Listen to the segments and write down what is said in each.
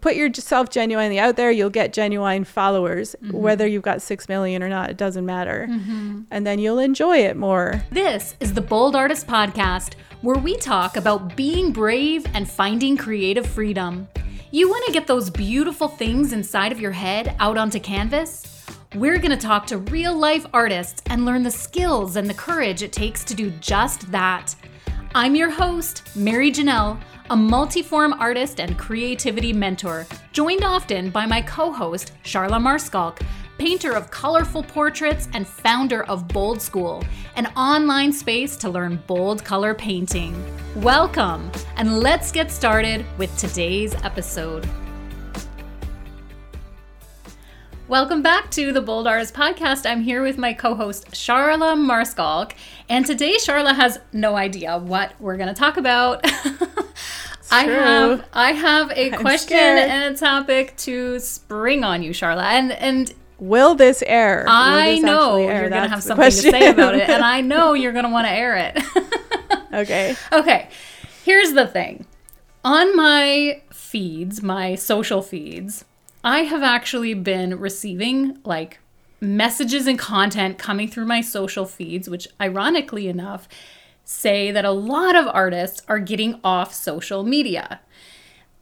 put yourself genuinely out there, you'll get genuine followers. Mm-hmm. Whether you've got six million or not, it doesn't matter. Mm-hmm. And then you'll enjoy it more. This is the Bold Artist Podcast, where we talk about being brave and finding creative freedom. You want to get those beautiful things inside of your head out onto canvas? We're going to talk to real life artists and learn the skills and the courage it takes to do just that. I'm your host, Mary Janelle, a multiform artist and creativity mentor, joined often by my co host, Charla Maarschalk, painter of colorful portraits and founder of Bold School, an online space to learn bold color painting. Welcome, and let's get started with today's episode. Welcome back to the Bold Artist Podcast. I'm here with my co host, Charla Maarschalk, and today Charla has no idea what we're going to talk about. I have I have a I'm question scared. and a topic to spring on you, Charla. And and Will this air? Will I this know actually you're going to have something to say about it, and I know you're going to want to air it. okay. okay, here's the thing. On my feeds, my social feeds, I have actually been receiving like messages and content coming through my social feeds, which ironically enough say that a lot of artists are getting off social media.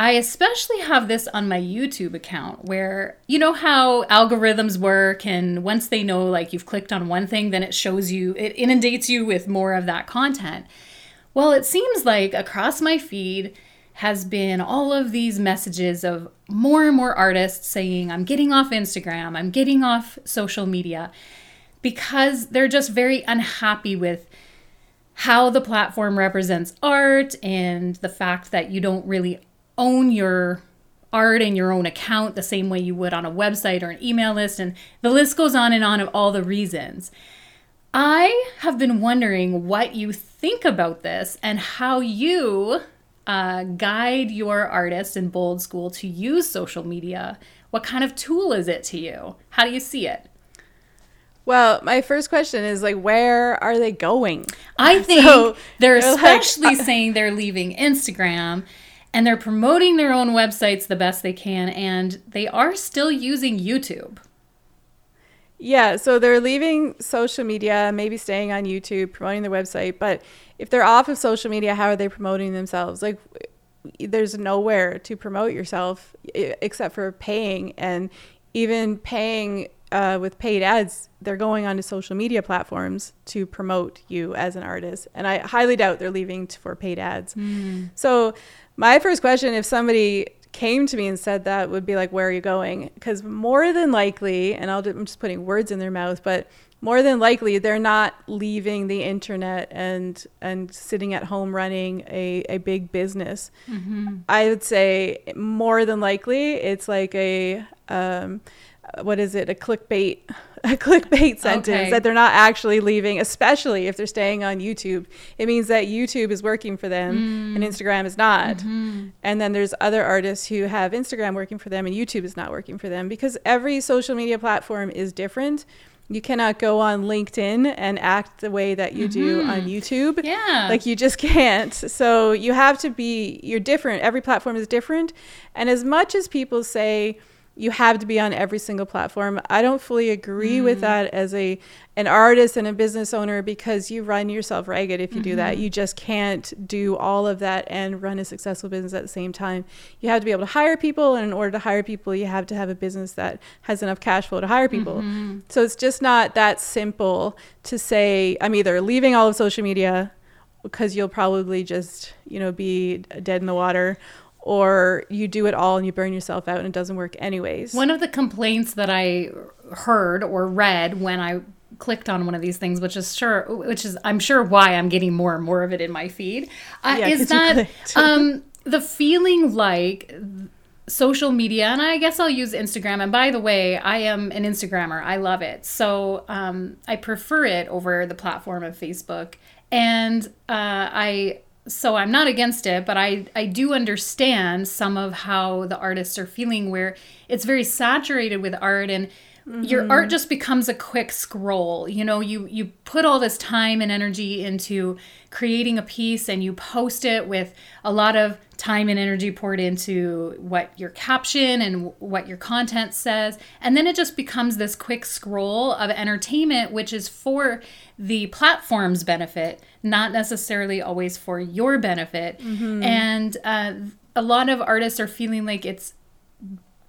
I especially have this on my YouTube account where you know how algorithms work and once they know like you've clicked on one thing then it shows you it inundates you with more of that content. Well, it seems like across my feed has been all of these messages of more and more artists saying I'm getting off Instagram, I'm getting off social media because they're just very unhappy with how the platform represents art and the fact that you don't really own your art in your own account the same way you would on a website or an email list. And the list goes on and on of all the reasons. I have been wondering what you think about this and how you uh, guide your artists in Bold School to use social media. What kind of tool is it to you? How do you see it? Well, my first question is like, where are they going? I think So, they're they're like, especially saying they're leaving Instagram and they're promoting their own websites the best they can and they are still using YouTube. Yeah, so they're leaving social media, maybe staying on YouTube, promoting their website. But if they're off of social media, how are they promoting themselves? Like, there's nowhere to promote yourself except for paying, and even paying uh, with paid ads, they're going onto social media platforms to promote you as an artist. And I highly doubt they're leaving for paid ads. So, my first question, if somebody came to me and said that, would be like, "Where are you going?" Because more than likely, and I'll, I'm just putting words in their mouth, but more than likely, they're not leaving the internet and and sitting at home running a, a big business. I would say more than likely, it's like a um, what is it? A clickbait, a clickbait sentence Okay. that they're not actually leaving, especially if they're staying on YouTube. It means that YouTube is working for them and mm. Instagram is not. Mm-hmm. And then there's other artists who have Instagram working for them and YouTube is not working for them because every social media platform is different. You cannot go on LinkedIn and act the way that you do mm-hmm. on YouTube. Yeah. Like you just can't. So you have to be you're different. Every platform is different. And as much as people say you have to be on every single platform, I don't fully agree with mm. that as a an artist and a business owner because you run yourself ragged if you do that. Mm-hmm. You just can't do all of that and run a successful business at the same time. You have to be able to hire people and in order to hire people, you have to have a business that has enough cash flow to hire people. Mm-hmm. So it's just not that simple to say I'm either leaving all of social media because you'll probably just you know be dead in the water or you do it all and you burn yourself out and it doesn't work anyways One of the complaints that I heard or read when I clicked on one of these things, which is sure, which is I'm sure why I'm getting more and more of it in my feed, uh, Yeah, is that um, the feeling like social media, and I guess I'll use Instagram. And by the way, I am an Instagrammer. I love it, so um, I prefer it over the platform of Facebook. And uh, I so I'm not against it, but I I do understand some of how the artists are feeling, where it's very saturated with art and your art just becomes a quick scroll. You know, you you put all this time and energy into creating a piece and you post it with a lot of time and energy poured into what your caption and what your content says. And then it just becomes this quick scroll of entertainment, which is for the platform's benefit, not necessarily always for your benefit. And uh, a lot of artists are feeling like it's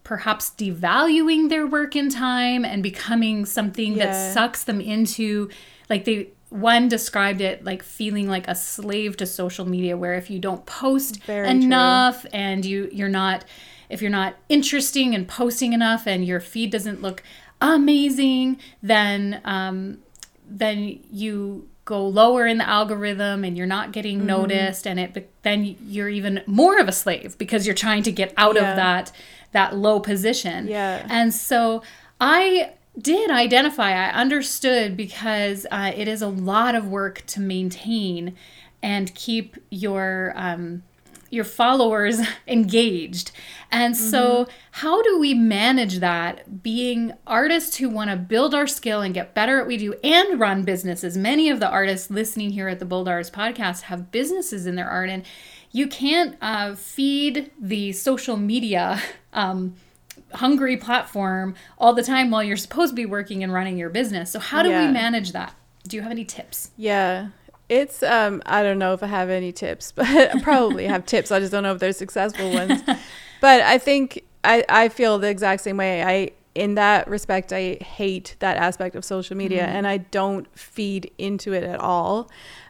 perhaps devaluing their work in time and becoming something Yeah. that sucks them into like they one described it like feeling like a slave to social media where if you don't post Very true. enough and you you're not if you're not interesting and posting enough and your feed doesn't look amazing then um then you go lower in the algorithm and you're not getting Mm-hmm. noticed and it then you're even more of a slave because you're trying to get out Yeah. of that that low position Yeah. and so i did identify i understood because uh, it is a lot of work to maintain and keep your um, your followers engaged. And so, how do we manage that being artists who want to build our skill and get better at what we do and run businesses? Many of the artists listening here at the Bold Artist podcast have businesses in their art, and you can't uh, feed the social media. Um, hungry platform all the time while you're supposed to be working and running your business. So how do Yeah. we manage that? Do you have any tips? Yeah. It's um I don't know if I have any tips, but I probably have tips. I just don't know if they're successful ones. But I think I I feel the exact same way. I in that respect I hate that aspect of social media Mm-hmm. and I don't feed into it at all.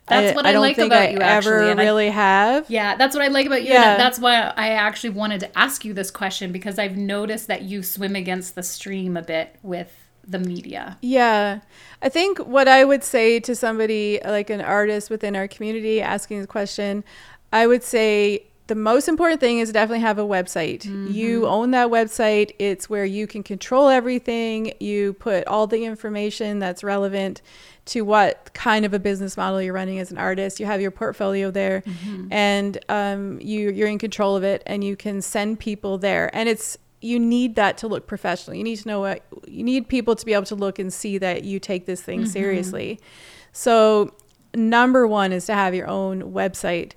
That's what I don't like think about I you, ever actually, and I- really have. Yeah, that's what I like about you. Yeah. That's why I actually wanted to ask you this question because I've noticed that you swim against the stream a bit with the media. Yeah. I think what I would say to somebody like an artist within our community asking the question, I would say the most important thing is definitely have a website. You mm-hmm. own that website. It's where you can control everything. You put all the information that's relevant to what kind of a business model you're running as an artist. You have your portfolio there, mm-hmm. and um, you you're in control of it, and you can send people there. And it's you need that to look professional. You need to know what you need people to be able to look and see that you take this thing mm-hmm. seriously. So number one is to have your own website.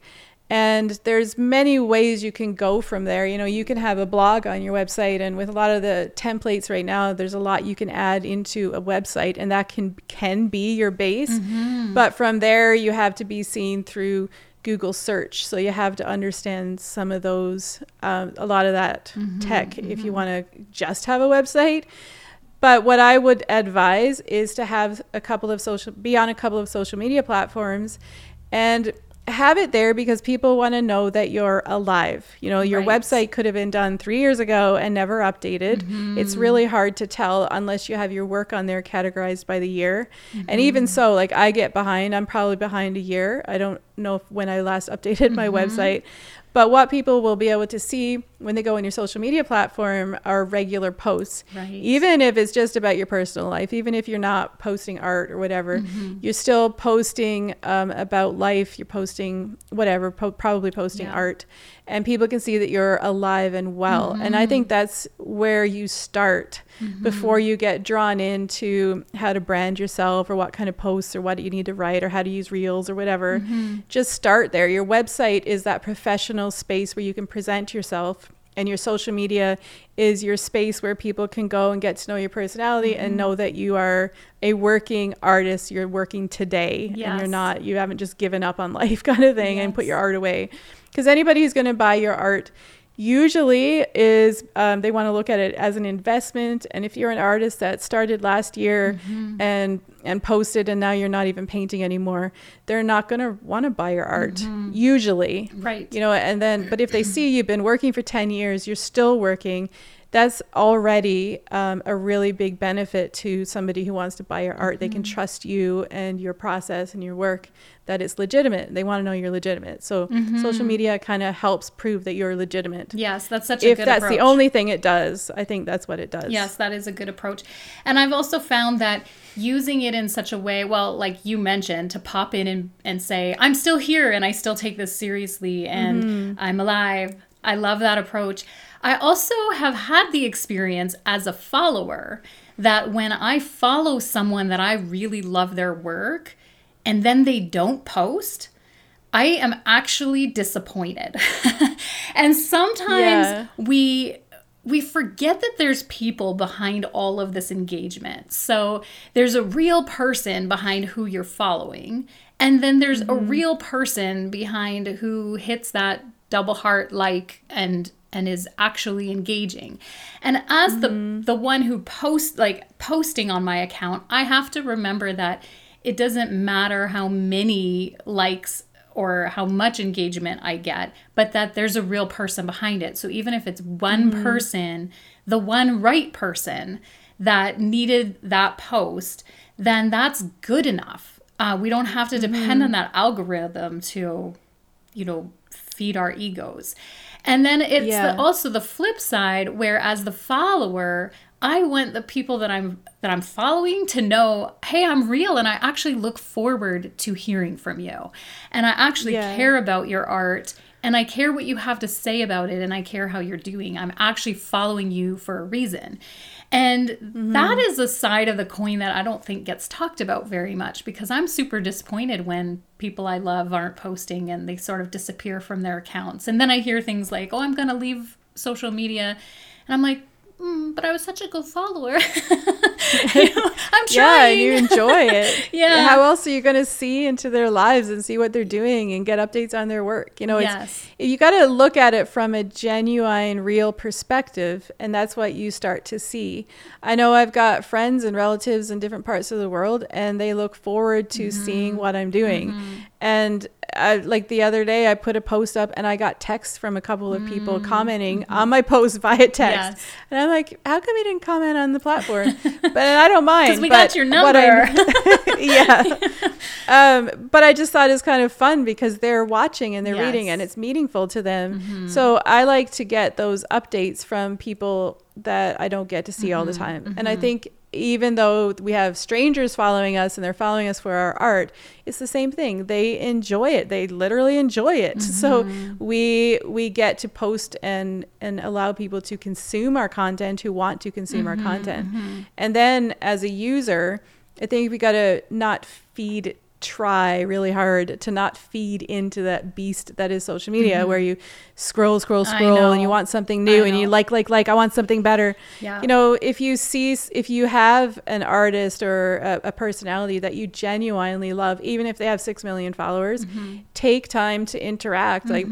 And there's many ways you can go from there. You know, you can have a blog on your website and with a lot of the templates right now, there's a lot you can add into a website and that can can be your base. Mm-hmm. But from there you have to be seen through Google search. So you have to understand some of those, um, a lot of that mm-hmm, tech if you mm-hmm. want to just have a website. But what I would advise is to have a couple of social, be on a couple of social media platforms and have it there because people want to know that you're alive. You know, your Right. website could have been done three years ago and never updated. It's mm-hmm. really hard to tell unless you have your work on there categorized by the year. And even mm-hmm. so, like I get behind, I'm probably behind a year. I don't know when I last updated my website. But what people will be able to see when they go on your social media platform are regular posts. Right. Even if it's just about your personal life, even if you're not posting art or whatever, Mm-hmm. you're still posting um, about life. You're posting whatever, po- probably posting Yeah. art, and people can see that you're alive and well. And I Mm-hmm. think that's where you start before you get drawn into how to brand yourself or what kind of posts or what you need to write or how to use reels or whatever. Mm-hmm. Just start there. Your website is that professional space where you can present yourself and your social media is your space where people can go and get to know your personality Mm-hmm. and know that you are a working artist you're working today and you're not you haven't just given up on life kind of thing and put your art away because anybody who's going to buy your art usually is um, they want to look at it as an investment and if you're an artist that started last year Mm-hmm. and and posted and now you're not even painting anymore they're not going to want to buy your art Mm-hmm. usually Right. you know and then but if they see you've been working for 10 years you're still working that's already um, a really big benefit to somebody who wants to buy your art they can Mm-hmm. trust you and your process and your work that it's legitimate they want to know you're legitimate so Mm-hmm. social media kind of helps prove that you're legitimate Yes, that's such a if good that's approach. the only thing it does i think that's what it does Yes, that is a good approach. And I've also found that using it in such a way, well, like you mentioned, to pop in and, and say, I'm still here and I still take this seriously and Mm-hmm. I'm alive. I love that approach. I also have had the experience as a follower that when I follow someone that I really love their work and then they don't post, I am actually disappointed. and sometimes Yeah. we we forget that there's people behind all of this engagement. So there's a real person behind who you're following, and then there's a mm-hmm. real person behind who hits that double heart like and and is actually engaging. And as the mm-hmm. the one who posts like posting on my account, I have to remember that it doesn't matter how many likes or how much engagement I get, but that there's a real person behind it. So even if it's one mm-hmm. person, the one right person that needed that post, then that's good enough. Uh, we don't have to depend mm-hmm. on that algorithm to, you know, feed our egos. And then it's Yeah. the, also the flip side where as the follower, I want the people that I'm that I'm following to know, hey, I'm real and I actually look forward to hearing from you. And I actually Yeah. care about your art and I care what you have to say about it and I care how you're doing. I'm actually following you for a reason. And mm-hmm. that is a side of the coin that I don't think gets talked about very much because I'm super disappointed when people I love aren't posting and they sort of disappear from their accounts. And then I hear things like, oh, I'm going to leave social media. And I'm like, mm, but I was such a good follower. You know, I'm Yeah, and you enjoy it. Yeah. How else are you going to see into their lives and see what they're doing and get updates on their work? You know, it's Yes. you got to look at it from a genuine, real perspective, and that's what you start to see. I know I've got friends and relatives in different parts of the world, and they look forward to Mm-hmm. seeing what I'm doing. And I, like the other day, I put a post up, and I got texts from a couple of people commenting on my post via text, Mm-hmm. Yes. and I'm like, "How come you didn't comment on the platform?" but I don't mind. Because we got your what I- number. yeah. Um, but I just thought it's kind of fun because they're watching and they're reading and it's meaningful to them. So I like to get those updates from people that I don't get to see all the time. And I think even though we have strangers following us and they're following us for our art, it's the same thing. They enjoy it. They literally enjoy it. So mm-hmm. we we get to post and and allow people to consume our content who want to consume our mm-hmm. content. Mm-hmm. And then as a user, I think we got to not feed try really hard to not feed into that beast that is social media where you scroll scroll scroll and you want something new and you like like like I want something better. Yeah. You know, if you see if you have an artist or a, a personality that you genuinely love even if they have 6 million followers, Mm-hmm. take time to interact, like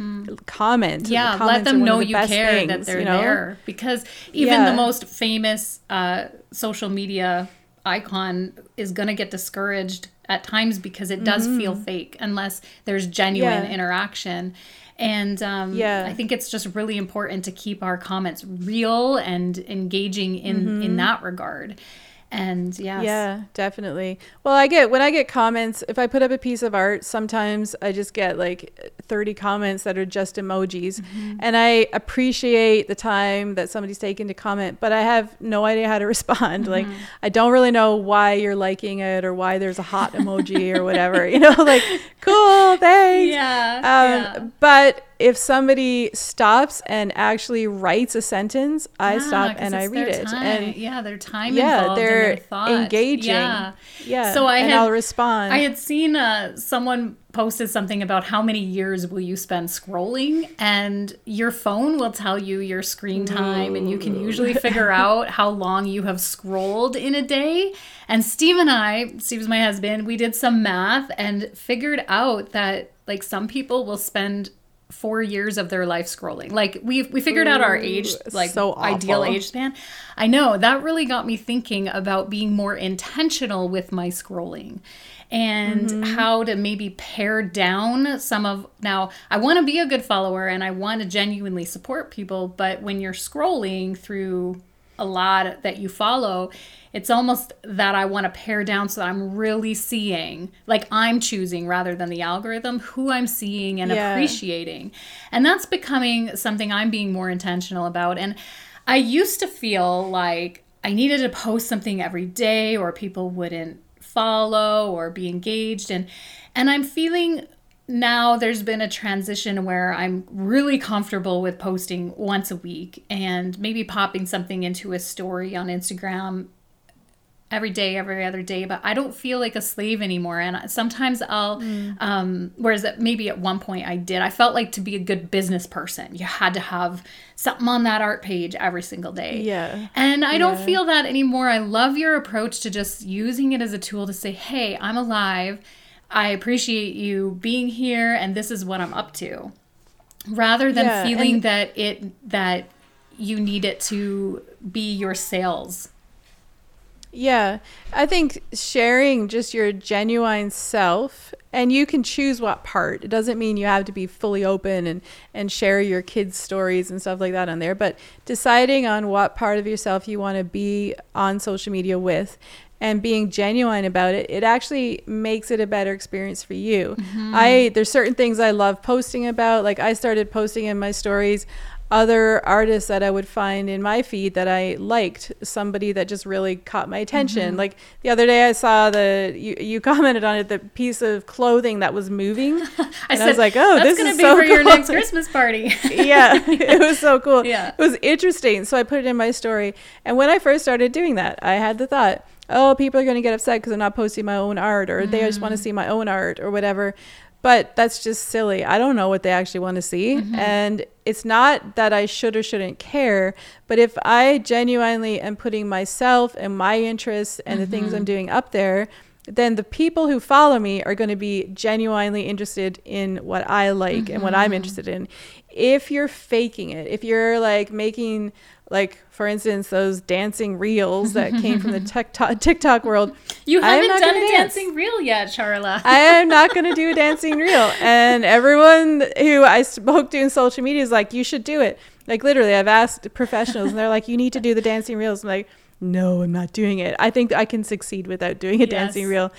comment. yeah let them know the you care that they're you know? there because even Yeah. the most famous uh, social media icon is going to get discouraged at times because it does feel fake unless there's genuine Mm-hmm. Yeah. interaction and um, Yeah. i think it's just really important to keep our comments real and engaging in in that regard and yes. Mm-hmm. Yeah, definitely. Well, I get when I get comments, if I put up a piece of art, sometimes I just get like 30 comments that are just emojis. Mm-hmm. And I appreciate the time that somebody's taken to comment, but I have no idea how to respond. Like, Mm-hmm. I don't really know why you're liking it or why there's a hot emoji or whatever, you know, like, cool, thanks. yeah, Um, yeah. But if somebody stops and actually writes a sentence, I Yeah, stop and I read it. time. And yeah, their time yeah, involved they're and their thought. engaging. Yeah. Yeah. So I and had- I'll respond. I had seen uh, someone posted something about how many years will you spend scrolling, and your phone will tell you your screen time, and you can usually figure out how long you have scrolled in a day. And Steve and I, Steve's my husband, we did some math and figured out that like some people will spend four years of their life scrolling. Like we we figured out our age, like so ideal age span. I know that really got me thinking about being more intentional with my scrolling and Mm-hmm. how to maybe pare down some of now I want to be a good follower and I want to genuinely support people but when you're scrolling through a lot that you follow it's almost that I want to pare down so that I'm really seeing like I'm choosing rather than the algorithm who I'm seeing and Yeah. appreciating. And that's becoming something I'm being more intentional about. And I used to feel like I needed to post something every day or people wouldn't follow or be engaged. And and I'm feeling now there's been a transition where I'm really comfortable with posting once a week and maybe popping something into a story on Instagram every day, every other day, but I don't feel like a slave anymore. And sometimes I'll, mm. um, whereas maybe at one point I did, I felt like to be a good business person, you had to have something on that art page every single day. Yeah. And I don't feel that anymore. I love your approach to just using it as a tool to say, hey, I'm alive. I appreciate you being here and this is what I'm up to. Rather than yeah, feeling and- that it, that you need it to be your sales yeah, I think sharing just your genuine self, and you can choose what part. It doesn't mean you have to be fully open and and share your kids' stories and stuff like that on there, but deciding on what part of yourself you want to be on social media with, and being genuine about it, it actually makes it a better experience for you. Mm-hmm. I there's certain things I love posting about. Like I started posting in my stories other artists that I would find in my feed that I liked, somebody that just really caught my attention. Mm-hmm. Like the other day, I saw the you, you commented on it, the piece of clothing that was moving. I, said, I was like, oh, this is so for cool. your next Christmas party. yeah, it was so cool. Yeah, it was interesting. So I put it in my story, and when I first started doing that, I had the thought, oh, people are going to get upset because I'm not posting my own art, or mm. they just want to see my own art, or whatever but that's just silly. I don't know what they actually want to see. Mm-hmm. And it's not that I should or shouldn't care, but if I genuinely am putting myself and my interests and mm-hmm. the things I'm mm-hmm. doing up there, then the people who follow me are going to be genuinely interested in what I like mm-hmm. and what I'm mm-hmm. interested in. If you're faking it, if you're like making like for instance those dancing reels that came from the TikTok, TikTok world. You haven't done a dance. dancing reel yet, Charla. I am not going to do a dancing reel, and everyone who I spoke to in social media is like, "You should do it." Like literally, I've asked professionals, and they're like, "You need to do the dancing reels." I'm like, "No, I'm not doing it. I think I can succeed without doing a yes. dancing reel."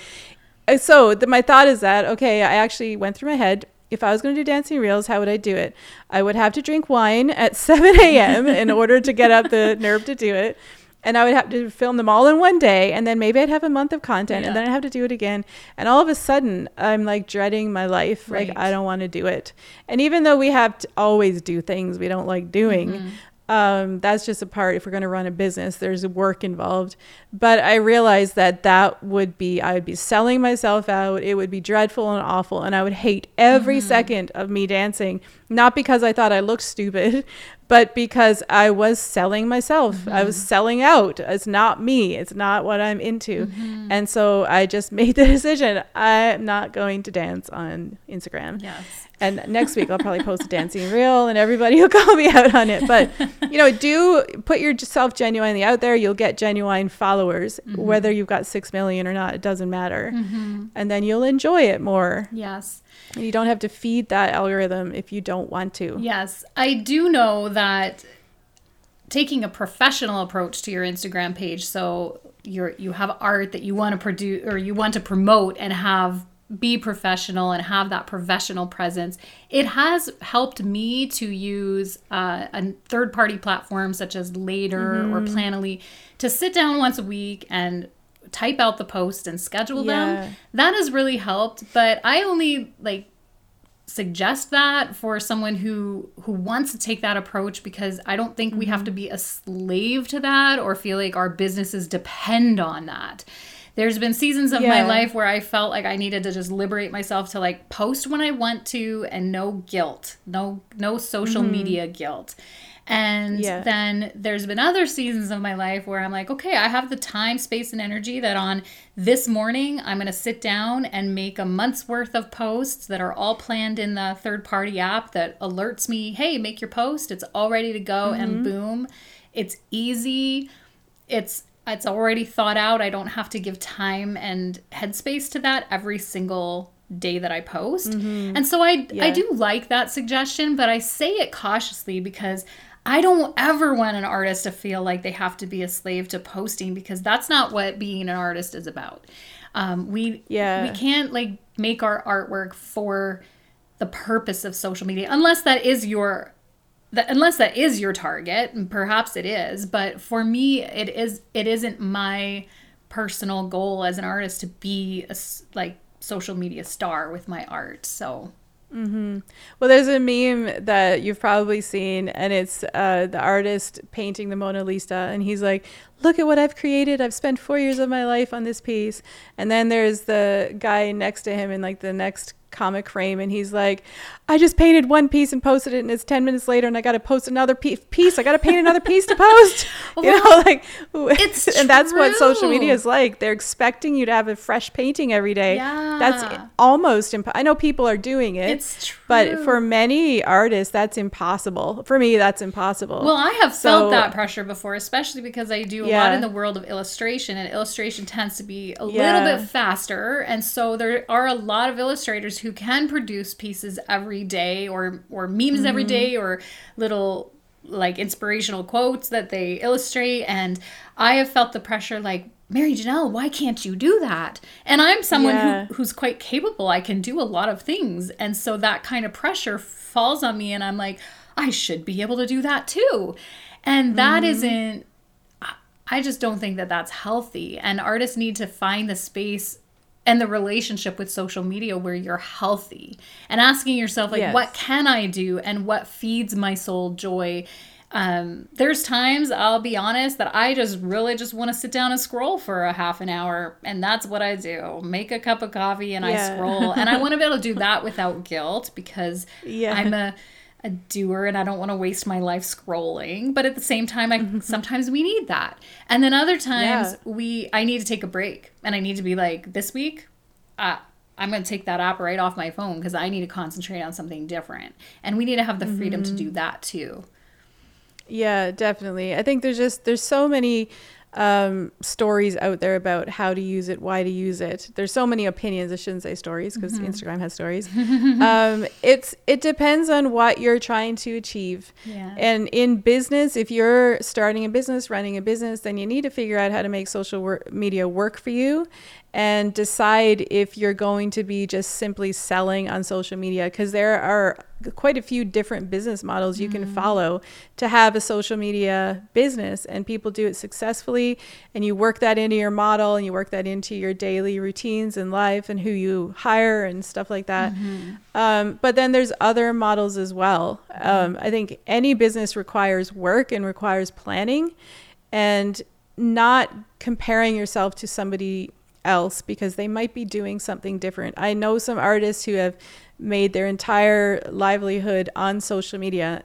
Uh, so the, my thought is that okay, I actually went through my head if I was going to do dancing reels, how would I do it? I would have to drink wine at 7 a.m. in order to get up the nerve to do it. And I would have to film them all in one day. And then maybe I'd have a month of content yeah. and then I'd have to do it again. And all of a sudden, I'm like dreading my life. Right. Like, I don't want to do it. And even though we have to always do things we don't like doing, mm-hmm um, that's just a part if we're going to run a business there's work involved. But i realized that that would be i would be selling myself out. It would be dreadful and awful and i would hate every mm-hmm. second of me dancing. Not because i thought i looked stupid but because i was selling myself mm-hmm. i was mm-hmm. selling out it's not me it's not what i'm into mm-hmm. and so i just made the decision i'm not going to dance on instagram yes and next week I'll probably post a dancing reel and everybody will call me out on it. But, you know, do put yourself genuinely out there. You'll get genuine followers, mm-hmm. whether you've got 6 million or not, it doesn't matter. Mm-hmm. And then you'll enjoy it more. Yes. And you don't have to feed that algorithm if you don't want to. Yes. I do know that taking a professional approach to your Instagram page, so you're you have art that you want to produce or you want to promote and have be professional and have that professional presence. It has helped me to use uh, a third party platform such as Later mm-hmm. or Planoly to sit down once a week and type out the post and schedule yeah. them. That has really helped, but I only like suggest that for someone who who wants to take that approach because I don't think mm-hmm. we have mm-hmm. to be a slave to that or feel like our businesses depend on that there's been seasons of yeah. my life where I felt like I needed to just liberate myself to like post when I want to and no guilt, no no social mm-hmm. media guilt. And yeah. then there's been other seasons of my life where I'm like, okay, I have the time, space, and energy that on this morning, I'm going to sit down and make a month's worth of posts that are all planned in the third party app that alerts me, hey, make your post. It's all ready to go. Mm-hmm. And boom, it's easy. It's it's already thought out. I don't have to give time and headspace to that every single day that I post. Mm-hmm. And so I yeah. I do like that suggestion, but I say it cautiously because I don't ever want an artist to feel like they have to be a slave to posting because that's not what being an artist is about. Um, we yeah we can't like make our artwork for the purpose of social media unless that is your that unless that is your target and perhaps it is but for me it is it isn't my personal goal as an artist to be a like social media star with my art so Well, there's a meme that you've probably seen, and it's uh, the artist painting the Mona Lisa, and he's like, "Look at what I've created! I've spent four years of my life on this piece." And then there's the guy next to him in like the next comic frame, and he's like, "I just painted one piece and posted it, and it's ten minutes later, and I got to post another piece. I got to paint another piece to post." you know, like it's and that's what social media is like. They're expecting you to have a fresh painting every day. yeah. That's almost imp- I know people are doing it. It's true. But for many artists, that's impossible. For me, that's impossible. Well, I have So- felt that pressure before, especially because I do a lot in the world of illustration, and illustration tends to be a Yeah. little bit faster. And so there are a lot of illustrators who can produce pieces every day, or or memes every Mm-hmm. day, or little like inspirational quotes that they illustrate. And I have felt the pressure, like. Mary Janelle, why can't you do that? And I'm someone Yeah. who, who's quite capable. I can do a lot of things. And so that kind of pressure falls on me, and I'm like, I should be able to do that too. And that not I just don't think that that's healthy. And artists need to find the space and the relationship with social media where you're healthy and asking yourself, like, Yes. what can I do and what feeds my soul joy? Um, there's times I'll be honest that I just really just want to sit down and scroll for a half an hour, and that's what I do. Make a cup of coffee and I scroll, and I want to be able to do that without guilt because Yeah. I'm a a doer and I don't want to waste my life scrolling. But at the same time, I sometimes we need that. And then other times Yeah. we I need to take a break and I need to be like, this week, uh, I'm going to take that app right off my phone because I need to concentrate on something different. And we need to have the freedom to do that too. Yeah, definitely. I think there's just there's so many um, stories out there about how to use it, why to use it. There's so many opinions. I shouldn't say stories because Instagram has stories. um, it's it depends on what you're trying to achieve. Yeah. And in business, if you're starting a business, running a business, then you need to figure out how to make social wor- media work for you and decide if you're going to be just simply selling on social media because there are quite a few different business models you can follow to have a social media business and people do it successfully and you work that into your model and you work that into your daily routines and life and who you hire and stuff like that. Um, but then there's other models as well. Um, i think any business requires work and requires planning and not comparing yourself to somebody else because they might be doing something different. I know some artists who have made their entire livelihood on social media,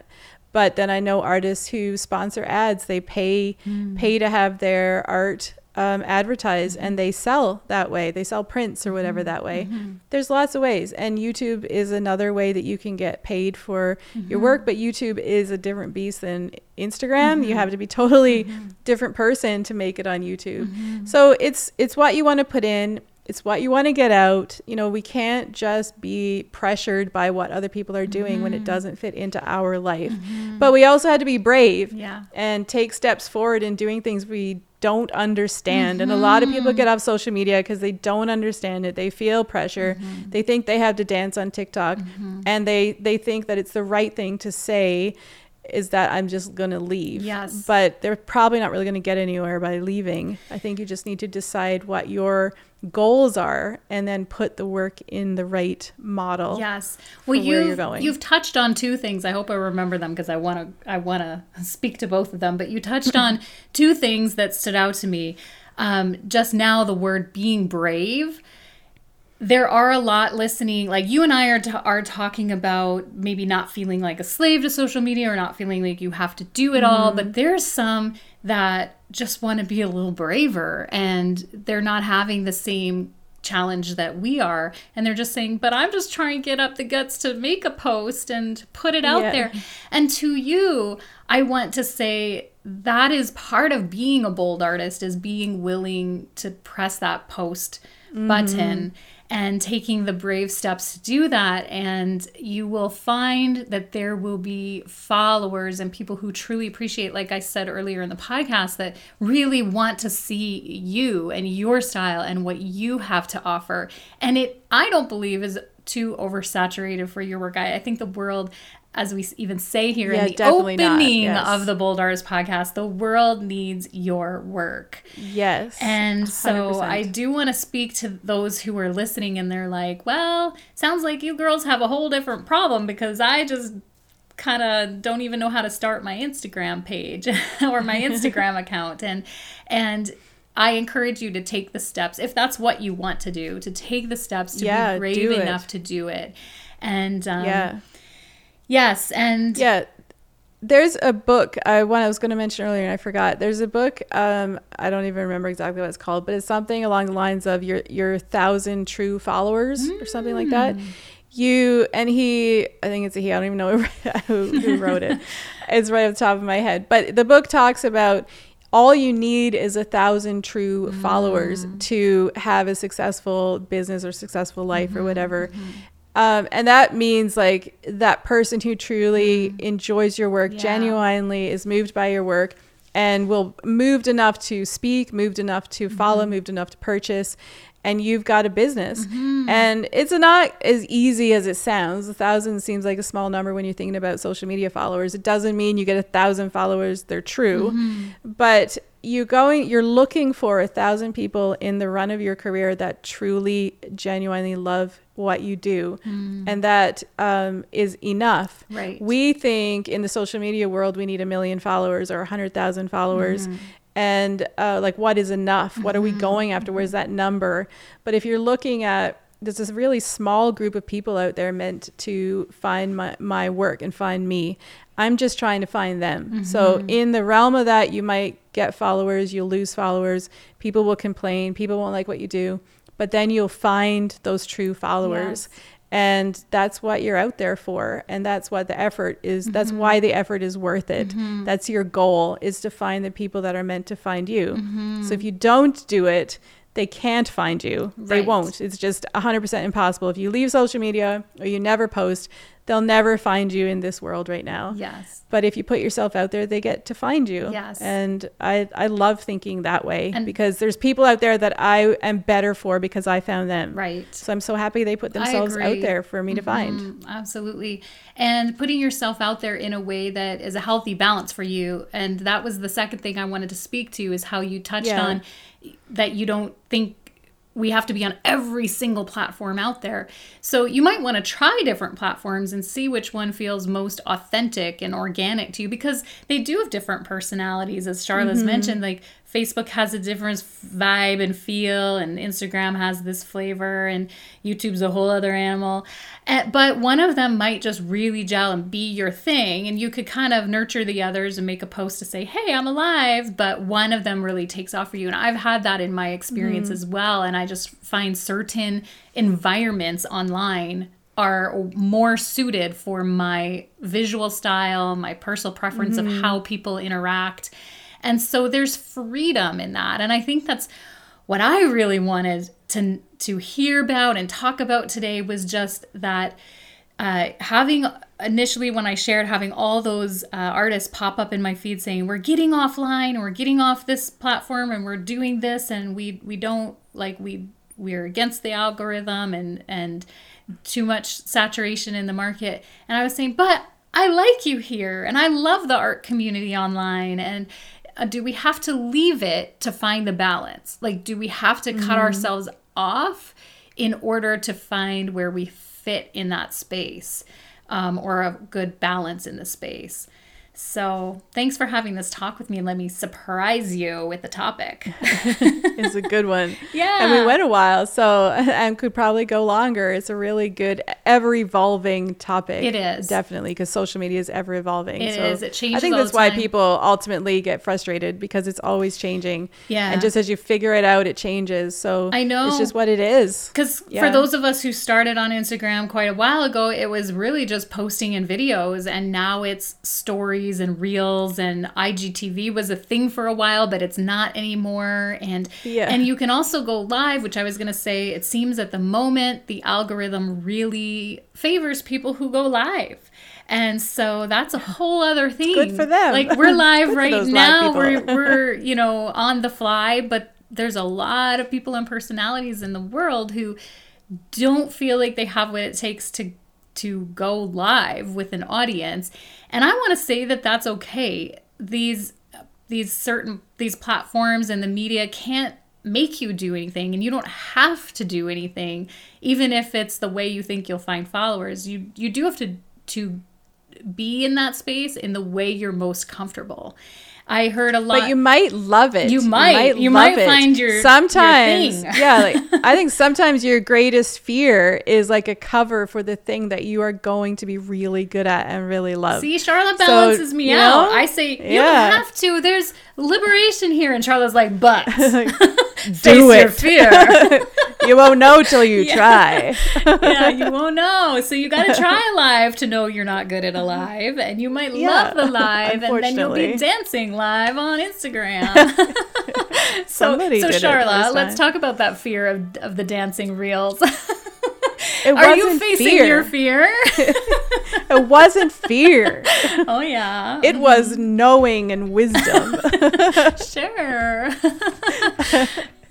but then I know artists who sponsor ads. They pay hmm. pay to have their art um, advertised mm-hmm. and they sell that way. They sell prints or whatever mm-hmm. that way. Mm-hmm. There's lots of ways, and YouTube is another way that you can get paid for your work. But YouTube is a different beast than Instagram. You have to be totally different person to make it on YouTube. So it's it's what you want to put in. It's what you want to get out. You know, we can't just be pressured by what other people are doing when it doesn't fit into our life. But we also had to be brave Yeah. and take steps forward in doing things we don't understand. And a lot of people mm-hmm. get off social media because they don't understand it. They feel pressure. Mm-hmm. They think they have to dance on TikTok mm-hmm. and they they think that it's the right thing to say is that I'm just going to leave. Yes. But they're probably not really going to get anywhere by leaving. I think you just need to decide what your goals are and then put the work in the right model. Yes. Well, you you're going. you've touched on two things. I hope I remember them because I want to I want to speak to both of them. But you touched on two things that stood out to me. Um, just now, the word being brave. There are a lot listening. Like you and I are t- are talking about maybe not feeling like a slave to social media or not feeling like you have to do it all. Mm-hmm. But there's some that just want to be a little braver and they're not having the same challenge that we are and they're just saying but i'm just trying to get up the guts to make a post and put it out Yeah. there and to you i want to say that is part of being a bold artist is being willing to press that post button and taking the brave steps to do that and you will find that there will be followers and people who truly appreciate like i said earlier in the podcast that really want to see you and your style and what you have to offer. And it i don't believe is too oversaturated for your work i, I think the world as we even say here Yeah, in the opening yes. of the Bold Bouldars podcast, the world needs your work. Yes. And so 100%. I do want to speak to those who are listening and they're like, well, sounds like you girls have a whole different problem because I just kind of don't even know how to start my Instagram page or my Instagram account and and I encourage you to take the steps if that's what you want to do to take the steps to Yeah, be brave it. enough to do it. And um, yeah. yes, and Yeah. There's a book I one I was going to mention earlier and I forgot. There's a book um I don't even remember exactly what it's called, but it's something along the lines of your your thousand true followers or something like that. You and he, I think it's a he. I don't even know who, who wrote it. It's right off the top of my head. But the book talks about all you need is a thousand true mm-hmm. followers to have a successful business or successful life or mm-hmm. whatever. Mm-hmm. Um, and that means like that person who truly enjoys your work, Yeah. genuinely is moved by your work, and will moved enough to speak, moved enough to follow, moved enough to purchase, and you've got a business. Mm-hmm. And it's not as easy as it sounds. A thousand seems like a small number when you're thinking about social media followers. It doesn't mean you get a thousand followers; they're true, mm-hmm. but you're going you're looking for a thousand people in the run of your career that truly genuinely love what you do mm. and that um, is enough Right. we think in the social media world we need a million followers or a hundred thousand followers mm-hmm. And uh, like what is enough? What are we mm-hmm. going after? Where's that mm-hmm. number? But if you're looking at there's this really small group of people out there meant to find my, my work and find me. I'm just trying to find them. So mm-hmm. in the realm of that you might get followers you'll lose followers people will complain people won't like what you do but then you'll find those true followers. Yes. And that's what you're out there for and that's what the effort is that's Mm-hmm. why the effort is worth it. That's your goal is to find the people that are meant to find you. Mm-hmm. so if you don't do it they can't find you. They won't. It's just 100% impossible. If you leave social media or you never post they'll never find you in this world right now yes. but if you put yourself out there they get to find you Yes. and i i love thinking that way And- because there's people out there that i am better for because i found them Right. so i'm so happy they put themselves out there for me to mm-hmm. find absolutely. And putting yourself out there in a way that is a healthy balance for you. And that was the second thing I wanted to speak to is how you touched Yeah. on that you don't think we have to be on every single platform out there. So you might want to try different platforms and see which one feels most authentic and organic to you because they do have different personalities as Charla's mm-hmm. mentioned like Facebook has a different vibe and feel, and Instagram has this flavor, and YouTube's a whole other animal. Eh, but one of them might just really gel and be your thing, and you could kind of nurture the others and make a post to say, "Hey, I'm alive." But one of them really takes off for you, and I've had that in my experience mm-hmm. as well. And I just find certain environments online are more suited for my visual style, my personal preference of mm-hmm. how people interact. And so there's freedom in that. And I think that's what I really wanted to to hear about and talk about today was just that uh, having initially when I shared having all those uh, artists pop up in my feed saying we're getting offline, we're getting off this platform, and we're doing this, and we we don't like we we're against the algorithm and and too much saturation in the market. And I was saying, but I like you here, and I love the art community online, and do we have to leave it to find the balance? Like, do we have to cut ourselves off in order to find where we fit in that space um, or a good balance in the space? So, thanks for having this talk with me and let me surprise you with the topic. it's a good one. Yeah. And we went a while, so and could probably go longer. It's a really good, ever evolving topic. It is. definitely because social media is ever evolving. It so is. It I changes think all that's why people ultimately get frustrated because it's always changing. Yeah. And just as you figure it out, it changes. So I know. it's just what it is. Because Yeah. for those of us who started on Instagram quite a while ago, it was really just posting and videos, and now it's stories and reels. And IGTV was a thing for a while, but it's not anymore. And Yeah. and you can also go live, which I was gonna say. It seems at the moment the algorithm really favors people who go live. And so that's a whole other thing. good for them. Like we're live right those live now. We're we're you know on the fly, but there's a lot of people and personalities in the world who don't feel like they have what it takes to to go live with an audience and i want to say that that's okay. These these certain these platforms and the media can't make you do anything and you don't have to do anything even if it's the way you think you'll find followers. You you do have to to be in that space in the way you're most comfortable I heard a lot. But you might love it. You might. You love might find your- your sometimes. thing. yeah, like I think sometimes your greatest fear is like a cover for the thing that you are going to be really good at and really love. See, Charla So, balances me out. know? I say you Yeah. don't have to. There's liberation here, and Charla's like, but Do it. fear. you won't know till you try. yeah, you won't know. So you got to try live to know you're not good at a live, and you might Yeah, love the live, and then you'll be dancing live on Instagram. so, Somebody so did it Charla, this let's talk about that fear of, of the dancing reels. It Are you facing fear. your fear? It wasn't fear. oh yeah, It was knowing and wisdom, sure.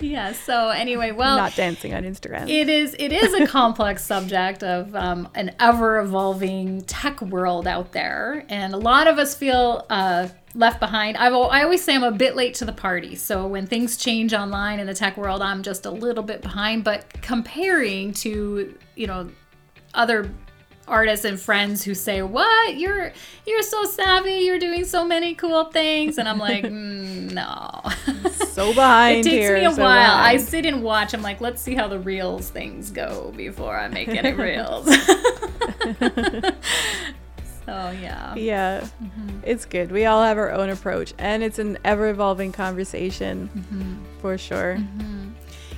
yeah. So anyway, well, not dancing on Instagram. It is it is a complex subject of um, an ever evolving tech world out there, and a lot of us feel uh, left behind. I've, I always say I'm a bit late to the party. So when things change online in the tech world, I'm just a little bit behind. But comparing to you know other artists and friends who say what you're you're so savvy you're doing so many cool things and i'm like mm, no so behind it takes here. me a so while. I sit and watch. I'm like, let's see how the reels things go before I make any reels. so yeah. Yeah, Mm-hmm. it's good. We all have our own approach, and it's an ever evolving conversation Mm-hmm. for sure.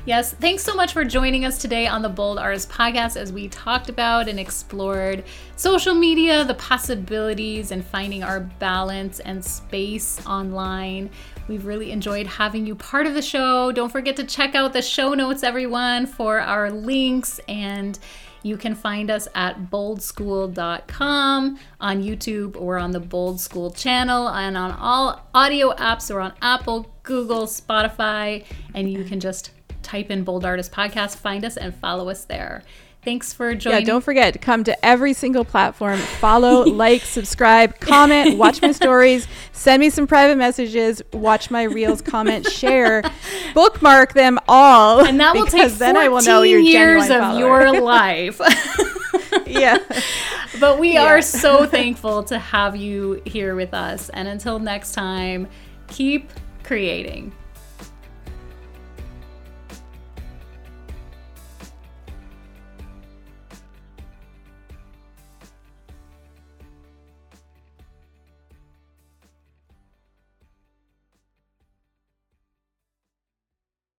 Yes, thanks so much for joining us today on the Bold Artist Podcast as we talked about and explored social media, the possibilities, and finding our balance and space online. We've really enjoyed having you part of the show. Don't forget to check out the show notes, everyone, for our links and you can find us at boldschool.com on YouTube or on the Bold School channel and on all audio apps or on Apple, Google, Spotify, and you can just type in Bold Artist Podcast, find us, and follow us there. Thanks for joining. Yeah, don't forget to come to every single platform, follow, like, subscribe, comment, watch my stories, send me some private messages, watch my reels, comment, share, bookmark them all. and that will take because 14 then I will know you're years of follower. your life. yeah. but we Yeah. are so thankful to have you here with us. And until next time, keep creating.